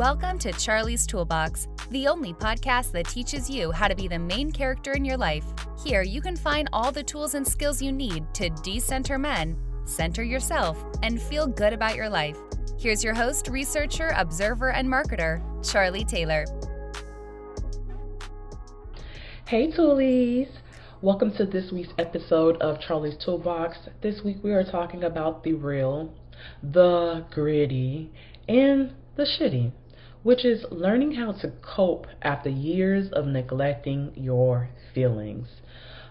Welcome to Charlie's Toolbox, the only podcast that teaches you how to be the main character in your life. Here, you can find all the tools and skills you need to decenter men, center yourself, and feel good about your life. Here's your host, researcher, observer, and marketer, Charlie Taylor. Hey, Toolies! Welcome to this week's episode of Charlie's Toolbox. This week we are talking about the real, the gritty, and the shitty which is learning how to cope after years of neglecting your feelings.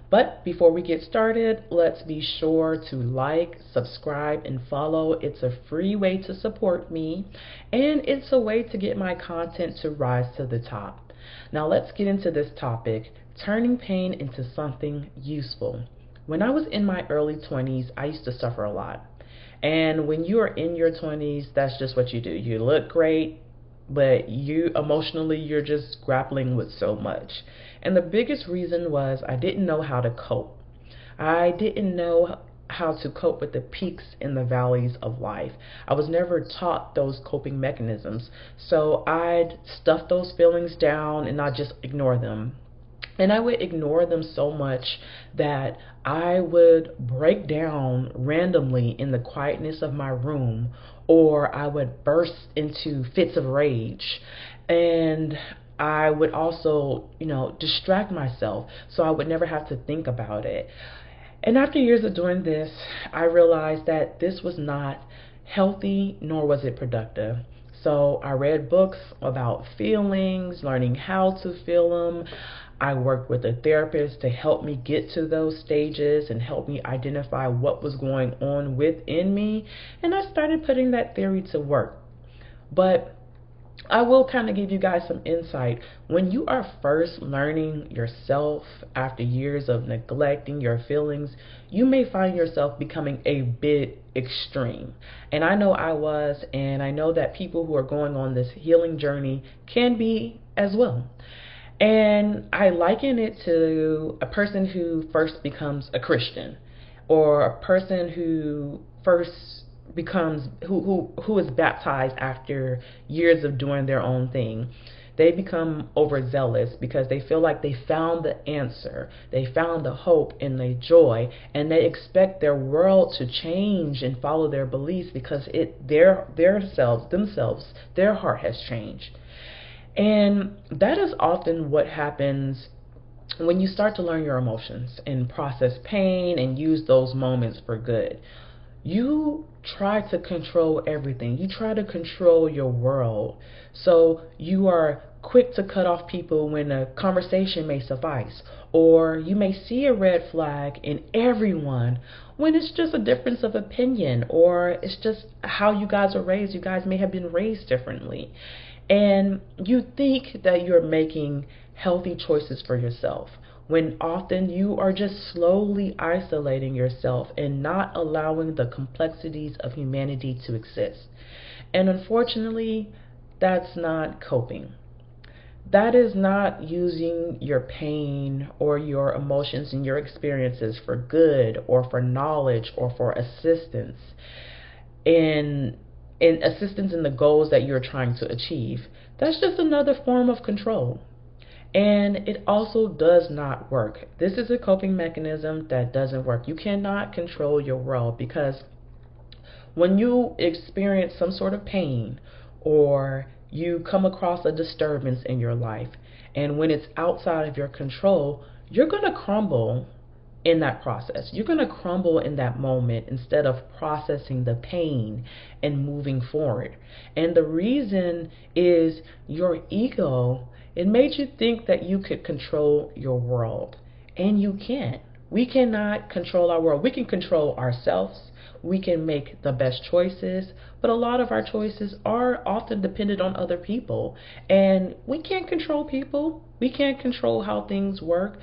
But before we get started, let's be sure to like, subscribe, and follow. It's a free way to support me, and it's a way to get my content to rise to the top. Now, let's get into this topic turning pain into something useful. When I was in my early 20s, I used to suffer a lot. And when you are in your 20s, that's just what you do. You look great, but you emotionally you're just grappling with so much. And the biggest reason was I didn't know how to cope. I didn't know how to cope with the peaks and the valleys of life. I was never taught those coping mechanisms. So I'd stuff those feelings down and not just ignore them. And I would ignore them so much that I would break down randomly in the quietness of my room or I would burst into fits of rage. And I would also, you know, distract myself so I would never have to think about it. And after years of doing this, I realized that this was not healthy nor was it productive. So I read books about feelings, learning how to feel them. I worked with a therapist to help me get to those stages and help me identify what was going on within me. And I started putting that theory to work. But I will kind of give you guys some insight. When you are first learning yourself after years of neglecting your feelings, you may find yourself becoming a bit extreme. And I know I was, and I know that people who are going on this healing journey can be as well. And I liken it to a person who first becomes a Christian or a person who first becomes who who who is baptized after years of doing their own thing. They become overzealous because they feel like they found the answer. They found the hope and the joy. And they expect their world to change and follow their beliefs because it their their selves themselves their heart has changed and that is often what happens when you start to learn your emotions and process pain and use those moments for good. You try to control everything. You try to control your world. So you are quick to cut off people when a conversation may suffice. Or you may see a red flag in everyone when it's just a difference of opinion or it's just how you guys are raised. You guys may have been raised differently and you think that you're making healthy choices for yourself when often you are just slowly isolating yourself and not allowing the complexities of humanity to exist. And unfortunately, that's not coping. That is not using your pain or your emotions and your experiences for good or for knowledge or for assistance. And in assistance in the goals that you're trying to achieve. That's just another form of control. And it also does not work. This is a coping mechanism that doesn't work. You cannot control your world because when you experience some sort of pain or you come across a disturbance in your life, and when it's outside of your control, you're going to crumble in that process. You're going to crumble in that moment instead of processing the pain and moving forward. And the reason is your ego, it made you think that you could control your world. And you can't. We cannot control our world. We can control ourselves. We can make the best choices, but a lot of our choices are often dependent on other people. And we can't control people. We can't control how things work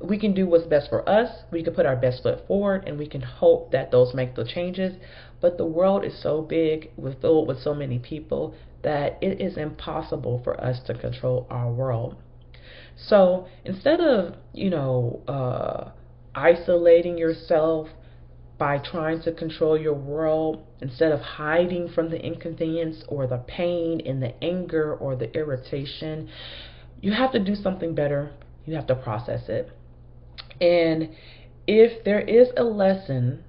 we can do what's best for us. We can put our best foot forward, and we can hope that those make the changes. But the world is so big, filled with so many people, that it is impossible for us to control our world. So instead of you know uh, isolating yourself, by trying to control your world instead of hiding from the inconvenience or the pain and the anger or the irritation. You have to do something better. You have to process it. And if there is a lesson,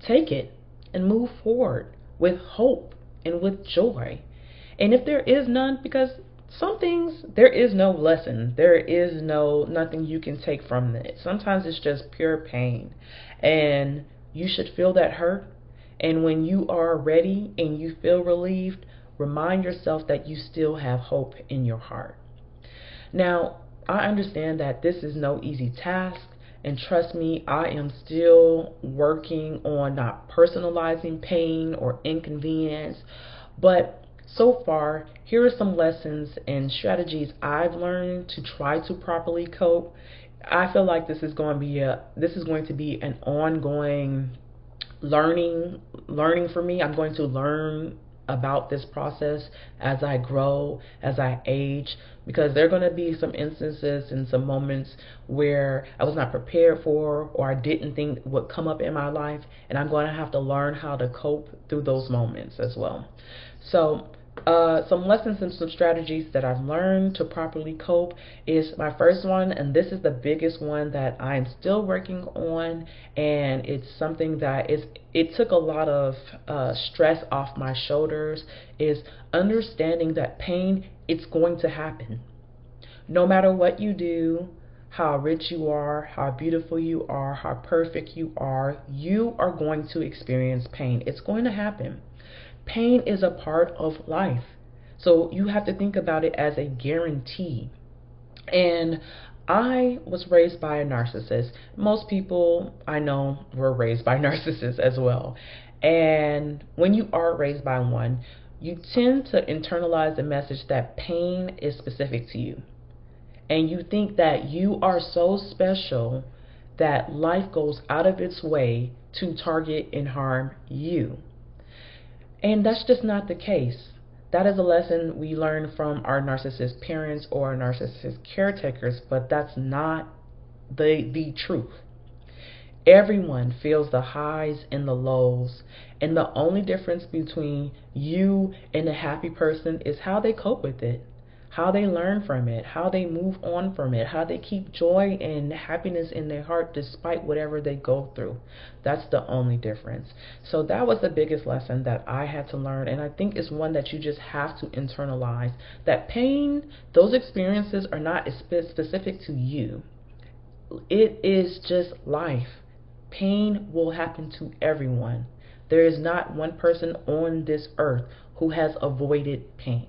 take it and move forward with hope and with joy. And if there is none, because some things there is no lesson, there is no nothing you can take from it. Sometimes it's just pure pain. And you should feel that hurt. And when you are ready and you feel relieved, remind yourself that you still have hope in your heart. Now, I understand that this is no easy task. And trust me, I am still working on not personalizing pain or inconvenience. But so far, here are some lessons and strategies I've learned to try to properly cope I feel like this is going to be a this is going to be an ongoing learning learning for me. I'm going to learn about this process as I grow, as I age, because there are going to be some instances and some moments where I was not prepared for or I didn't think would come up in my life, and I'm going to have to learn how to cope through those moments as well. So, uh, some lessons and some strategies that I've learned to properly cope is my first one, and this is the biggest one that I'm still working on, and it's something that is it took a lot of uh, stress off my shoulders. Is understanding that pain it's going to happen, no matter what you do. How rich you are, how beautiful you are, how perfect you are, you are going to experience pain. It's going to happen Pain is a part of life. So you have to think about it as a guarantee. And I was raised by a narcissist. Most people I know were raised by narcissists as well. And when you are raised by one, you tend to internalize the message that pain is specific to you. And you think that you are so special that life goes out of its way to target and harm you. And that's just not the case. That is a lesson we learn from our narcissist parents or narcissist caretakers, but that's not the the truth. Everyone feels the highs and the lows, and the only difference between you and a happy person is how they cope with it how they learn from it, how they move on from it, how they keep joy and happiness in their heart despite whatever they go through. That's the only difference. So that was the biggest lesson that I had to learn, and I think it's one that you just have to internalize. That pain, those experiences are not specific to you. It is just life. Pain will happen to everyone. There is not one person on this earth who has avoided pain.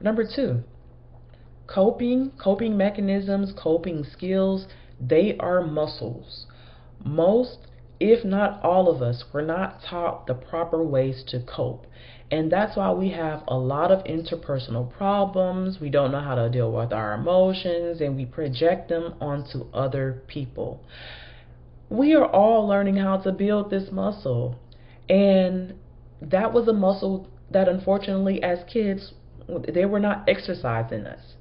Number two, coping, coping mechanisms, coping skills, they are muscles. Most, if not all of us, were not taught the proper ways to cope. And that's why we have a lot of interpersonal problems. We don't know how to deal with our emotions and we project them onto other people. We are all learning how to build this muscle. And that was a muscle that unfortunately as kids they were not exercising us.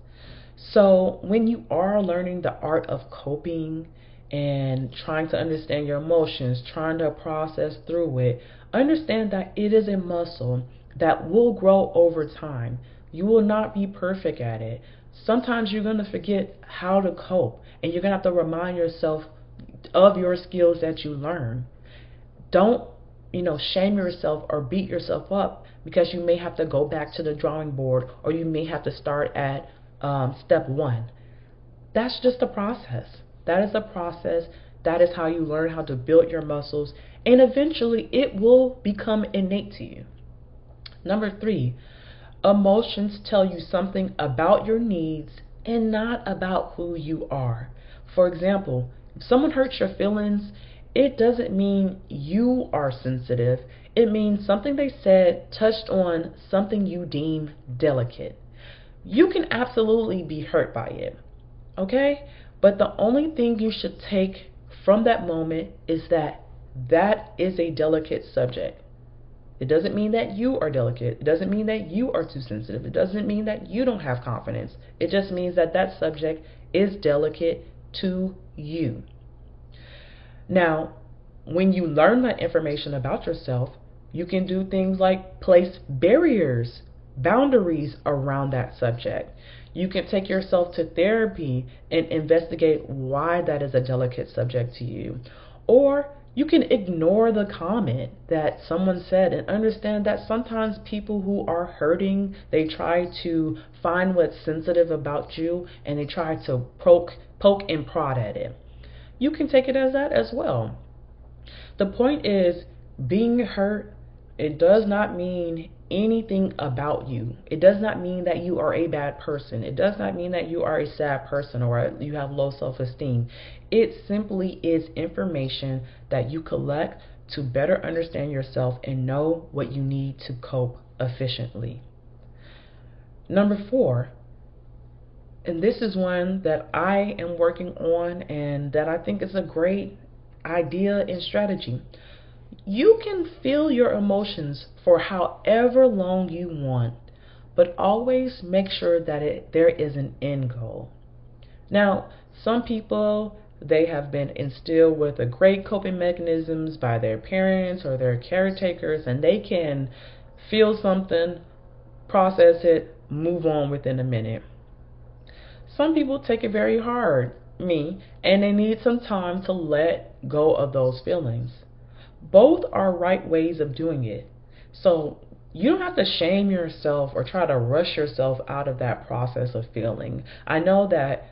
So when you are learning the art of coping and trying to understand your emotions, trying to process through it, understand that it is a muscle that will grow over time. You will not be perfect at it. Sometimes you're going to forget how to cope, and you're going to have to remind yourself of your skills that you learn. Don't, you know, shame yourself or beat yourself up because you may have to go back to the drawing board or you may have to start at um, step one. That's just a process. That is a process. That is how you learn how to build your muscles, and eventually it will become innate to you. Number three, emotions tell you something about your needs and not about who you are. For example, if someone hurts your feelings, it doesn't mean you are sensitive. It means something they said touched on something you deem delicate. You can absolutely be hurt by it, okay? But the only thing you should take from that moment is that that is a delicate subject. It doesn't mean that you are delicate. It doesn't mean that you are too sensitive. It doesn't mean that you don't have confidence. It just means that that subject is delicate to you. Now, when you learn that information about yourself, you can do things like place barriers, boundaries around that subject. You can take yourself to therapy and investigate why that is a delicate subject to you. Or you can ignore the comment that someone said and understand that sometimes people who are hurting, they try to find what's sensitive about you and they try to poke, poke and prod at it. You can take it as that as well. The point is, being hurt, it does not mean anything about you. It does not mean that you are a bad person. It does not mean that you are a sad person or you have low self esteem. It simply is information that you collect to better understand yourself and know what you need to cope efficiently. Number four, and this is one that I am working on and that I think is a great idea and strategy. You can feel your emotions for however long you want, but always make sure that it, there is an end goal. Now, some people they have been instilled with a great coping mechanisms by their parents or their caretakers and they can feel something, process it, move on within a minute. Some people take it very hard, me, and they need some time to let go of those feelings. Both are right ways of doing it. So you don't have to shame yourself or try to rush yourself out of that process of feeling. I know that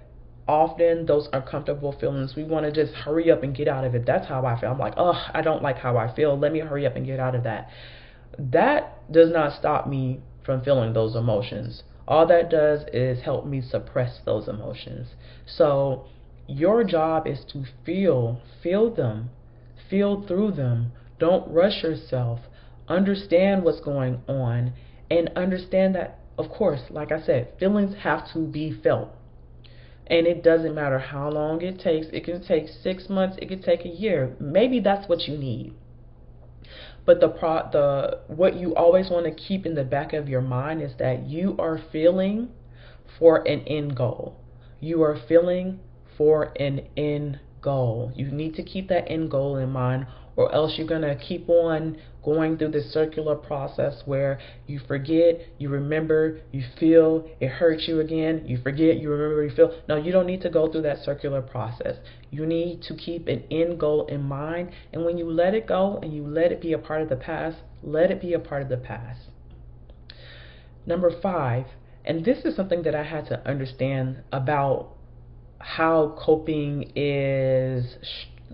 often those uncomfortable feelings, we want to just hurry up and get out of it. That's how I feel. I'm like, oh, I don't like how I feel. Let me hurry up and get out of that. That does not stop me from feeling those emotions. All that does is help me suppress those emotions. So, your job is to feel, feel them, feel through them. Don't rush yourself. Understand what's going on and understand that, of course, like I said, feelings have to be felt. And it doesn't matter how long it takes. It can take six months. It can take a year. Maybe that's what you need. But the pro the what you always want to keep in the back of your mind is that you are feeling for an end goal. You are feeling for an end goal. You need to keep that end goal in mind or else you're going to keep on going through this circular process where you forget, you remember, you feel, it hurts you again, you forget, you remember, you feel. No, you don't need to go through that circular process. You need to keep an end goal in mind, and when you let it go and you let it be a part of the past, let it be a part of the past. Number five, and this is something that I had to understand about how coping is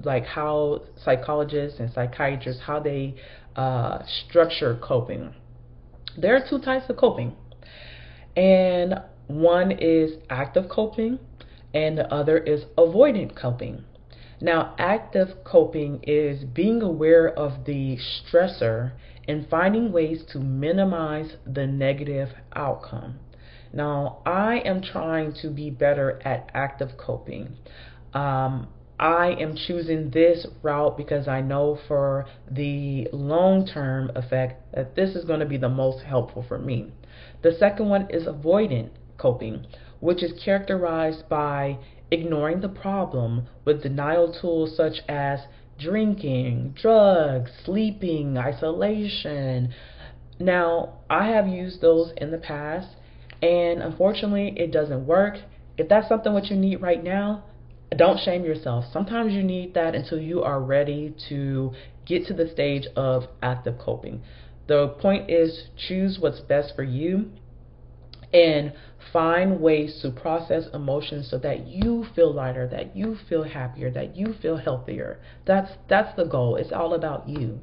like how psychologists and psychiatrists how they uh, structure coping. There are two types of coping, and one is active coping, and the other is avoidant coping. Now, active coping is being aware of the stressor and finding ways to minimize the negative outcome. Now, I am trying to be better at active coping. Um, I am choosing this route because I know for the long term effect that this is going to be the most helpful for me. The second one is avoidant coping, which is characterized by ignoring the problem with denial tools such as drinking, drugs, sleeping, isolation. Now, I have used those in the past, and unfortunately, it doesn't work. If that's something what you need right now, don't shame yourself. Sometimes you need that until you are ready to get to the stage of active coping. The point is choose what's best for you and find ways to process emotions so that you feel lighter, that you feel happier, that you feel healthier. That's that's the goal. It's all about you.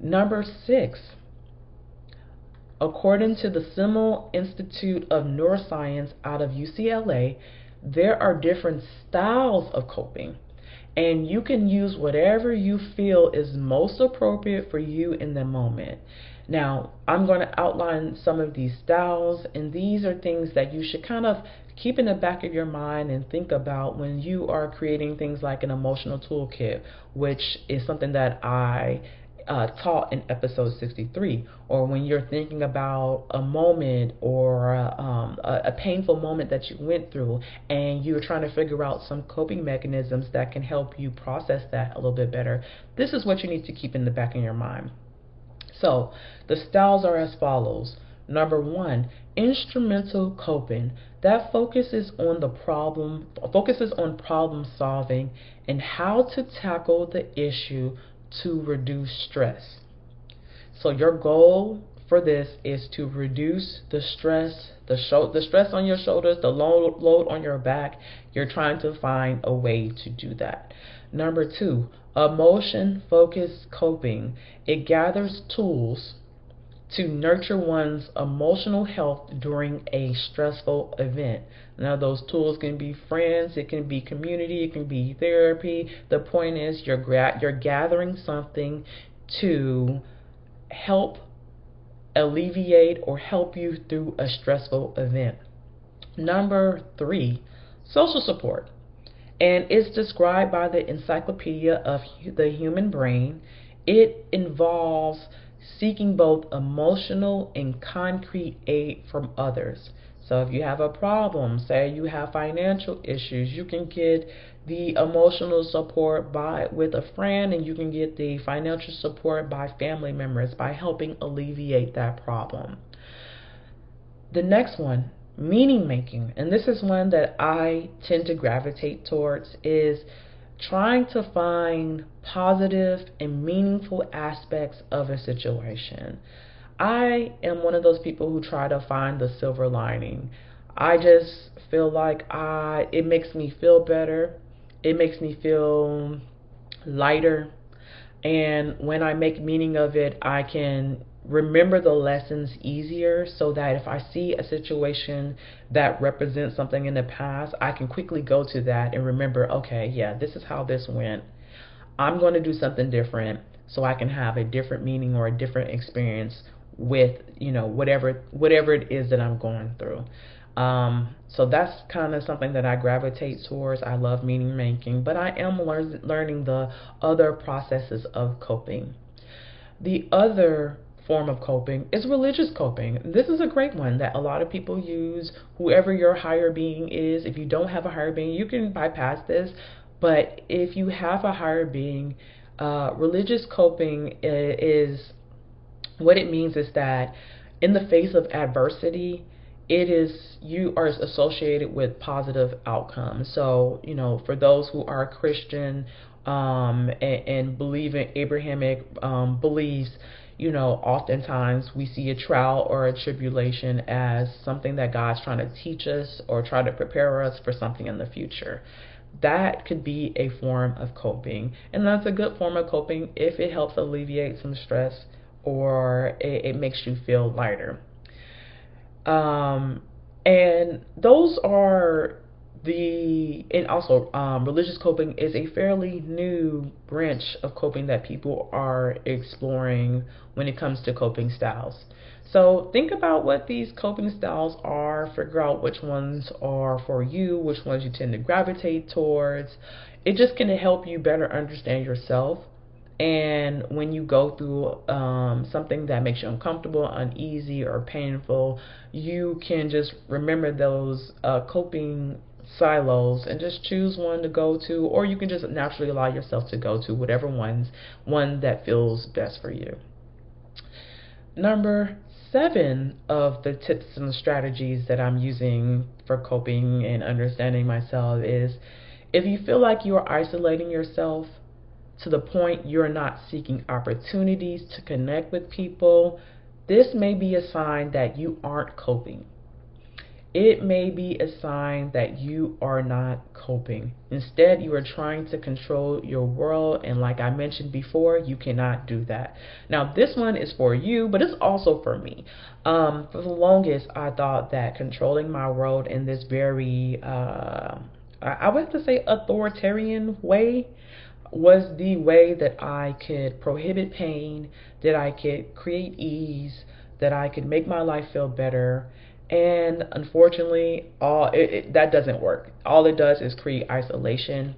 Number 6. According to the Semel Institute of Neuroscience out of UCLA, there are different styles of coping and you can use whatever you feel is most appropriate for you in the moment. Now, I'm going to outline some of these styles, and these are things that you should kind of keep in the back of your mind and think about when you are creating things like an emotional toolkit, which is something that I uh, taught in episode 63, or when you're thinking about a moment or um, a, a, painful moment that you went through and you're trying to figure out some coping mechanisms that can help you process that a little bit better, this is what you need to keep in the back of your mind. So, the styles are as follows. Number one, instrumental coping that focuses on the problem focuses on problem solving and how to tackle the issue to reduce stress. So your goal for this is to reduce the stress, the show, the stress on your shoulders, the load, load on your back. You're trying to find a way to do that. Number two, emotion focused coping. It gathers tools to nurture one's emotional health during a stressful event. Now, those tools can be friends, it can be community, it can be therapy. The point is, you're gra- you're gathering something to help alleviate or help you through a stressful event. Number three, social support. And it's described by the Encyclopedia of the Human Brain. It involves seeking both emotional and concrete aid from others. So if you have a problem, say you have financial issues, you can get the emotional support by with a friend and you can get the financial support by family members by helping alleviate that problem. The next one, meaning making, and this is one that I tend to gravitate towards is trying to find positive and meaningful aspects of a situation. I am one of those people who try to find the silver lining. I just feel like I it makes me feel better. It makes me feel lighter. And when I make meaning of it, I can remember the lessons easier so that if I see a situation that represents something in the past, I can quickly go to that and remember, okay, yeah, this is how this went. I'm going to do something different so I can have a different meaning or a different experience with, you know, whatever whatever it is that I'm going through. Um, so that's kind of something that I gravitate towards. I love meaning making, but I am lear- learning the other processes of coping. The other form of coping is religious coping. This is a great one that a lot of people use. Whoever your higher being is, if you don't have a higher being, you can bypass this. But if you have a higher being, uh, religious coping is what it means is that in the face of adversity, it is you are associated with positive outcomes. So, you know, for those who are Christian um, and, and, believe in Abrahamic um, beliefs, you know, oftentimes we see a trial or a tribulation as something that God's trying to teach us or try to prepare us for something in the future. That could be a form of coping, and that's a good form of coping if it helps alleviate some stress or it, it makes you feel lighter. Um, and those are the and also um, religious coping is a fairly new branch of coping that people are exploring when it comes to coping styles. So think about what these coping styles are, figure out which ones are for you, which ones you tend to gravitate towards. It just can help you better understand yourself. And when you go through um, something that makes you uncomfortable, uneasy, or painful, you can just remember those uh, coping silos and just choose one to go to or you can just naturally allow yourself to go to whatever one's one that feels best for you. Number seven of the tips and strategies that i'm using for coping and understanding myself is if you feel like you are isolating yourself to the point you're not seeking opportunities to connect with people this may be a sign that you aren't coping it may be a sign that you are not coping. Instead, you are trying to control your world, and like I mentioned before, you cannot do that. Now, this one is for you, but it's also for me. Um, for the longest, I thought that controlling my world in this very, uh, I would have to say, authoritarian way was the way that I could prohibit pain, that I could create ease, that I could make my life feel better and unfortunately all it, it, that doesn't work all it does is create isolation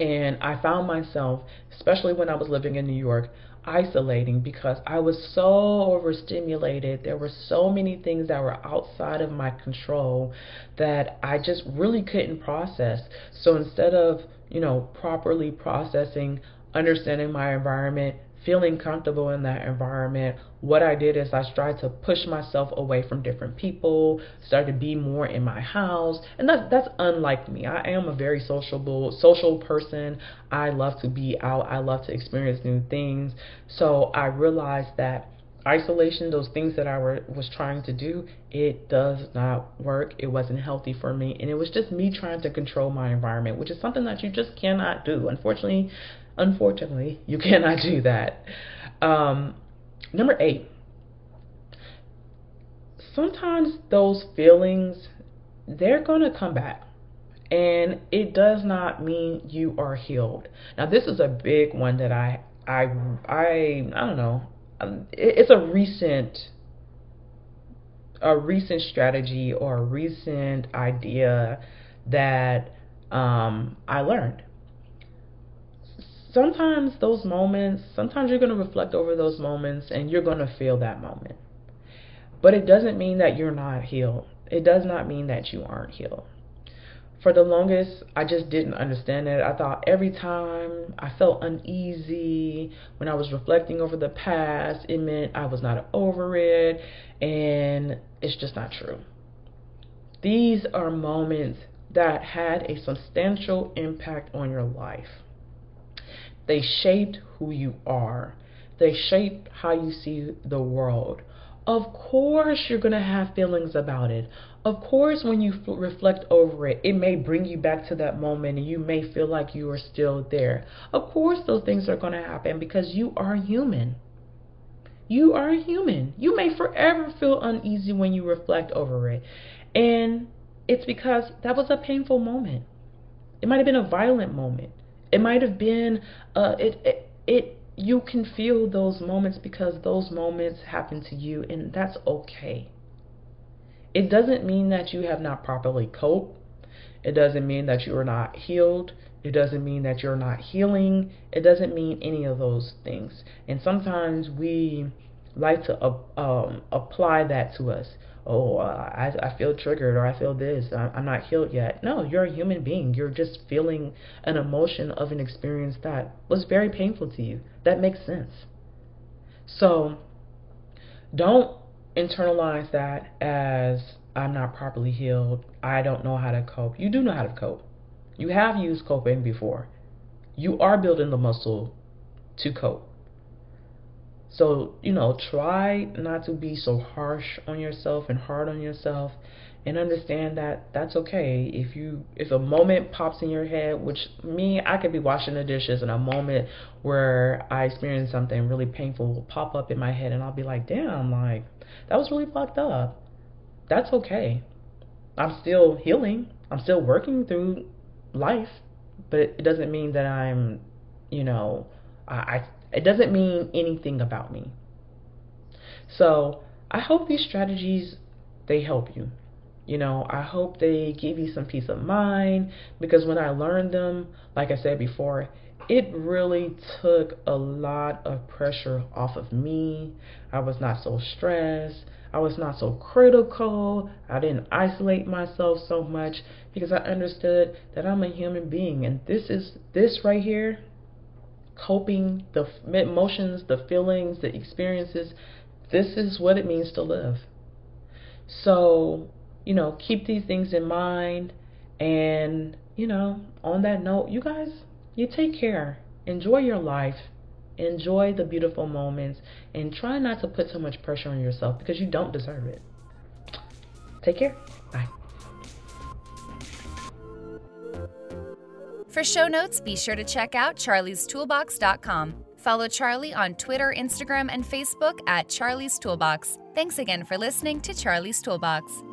and i found myself especially when i was living in new york isolating because I was so overstimulated. There were so many things that were outside of my control that I just really couldn't process. So instead of, you know, properly processing, understanding my environment, feeling comfortable in that environment, what I did is I tried to push myself away from different people, started to be more in my house, and that's that's unlike me. I am a very sociable social person. I love to be out. I love to experience new things. So I realized that isolation, those things that I were, was trying to do, it does not work. It wasn't healthy for me. And it was just me trying to control my environment, which is something that you just cannot do. Unfortunately, Unfortunately, you cannot do that. Um, number eight, sometimes those feelings, they're going to come back. And it does not mean you are healed. Now, this is a big one that I, I, I, I don't know. Um, it's a recent a recent strategy or a recent idea that um, I learned sometimes those moments, sometimes you're going to reflect over those moments and you're going to feel that moment. But it doesn't mean that you're not healed. It does not mean that you aren't healed. For the longest, I just didn't understand it. I thought every time I felt uneasy when I was reflecting over the past, it meant I was not over it, and it's just not true. These are moments that had a substantial impact on your life. They shaped who you are. They shaped how you see the world. Of course, you're going to have feelings about it. Of course, when you f- reflect over it, it may bring you back to that moment and you may feel like you are still there. Of course, those things are going to happen because you are human. You are human. You may forever feel uneasy when you reflect over it. And it's because that was a painful moment. It might have been a violent moment. It might have been uh, it, it it you can feel those moments because those moments happen to you and that's okay. It doesn't mean that you have not properly coped. It doesn't mean that you are not healed. It doesn't mean that you're not healing. It doesn't mean any of those things. And sometimes we like to uh, um, apply that to us oh, uh, I, I feel triggered or I feel this, I'm not healed yet. No, you're a human being. You're just feeling an emotion of an experience that was very painful to you. That makes sense. So don't internalize that as I'm not properly healed. I don't know how to cope. You do know how to cope. You have used coping before. You are building the muscle to cope. So, you know, try not to be so harsh on yourself and hard on yourself and understand that that's okay. If you if a moment pops in your head, which me, I could be washing the dishes and a moment where I experience something really painful will pop up in my head and I'll be like, "Damn, like that was really fucked up." That's okay. I'm still healing. I'm still working through life, but it doesn't mean that I'm, you know, I it doesn't mean anything about me. So I hope these strategies they help you. You know, I hope they give you some peace of mind because when I learned them, like I said before, it really took a lot of pressure off of me. I was not so stressed. I was not so critical. I didn't isolate myself so much because I understood that I'm a human being and this is this right here coping, the emotions, the feelings, the experiences. This is what it means to live. So, you know, keep these things in mind. And, you know, on that note, you guys, you take care. Enjoy your life. Enjoy the beautiful moments. And try not to put so much pressure on yourself because you don't deserve it. Take care. Bye. For show notes, be sure to check out charliestoolbox.com. Follow Charlie on Twitter, Instagram, and Facebook at Charlie's Toolbox. Thanks again for listening to Charlie's Toolbox.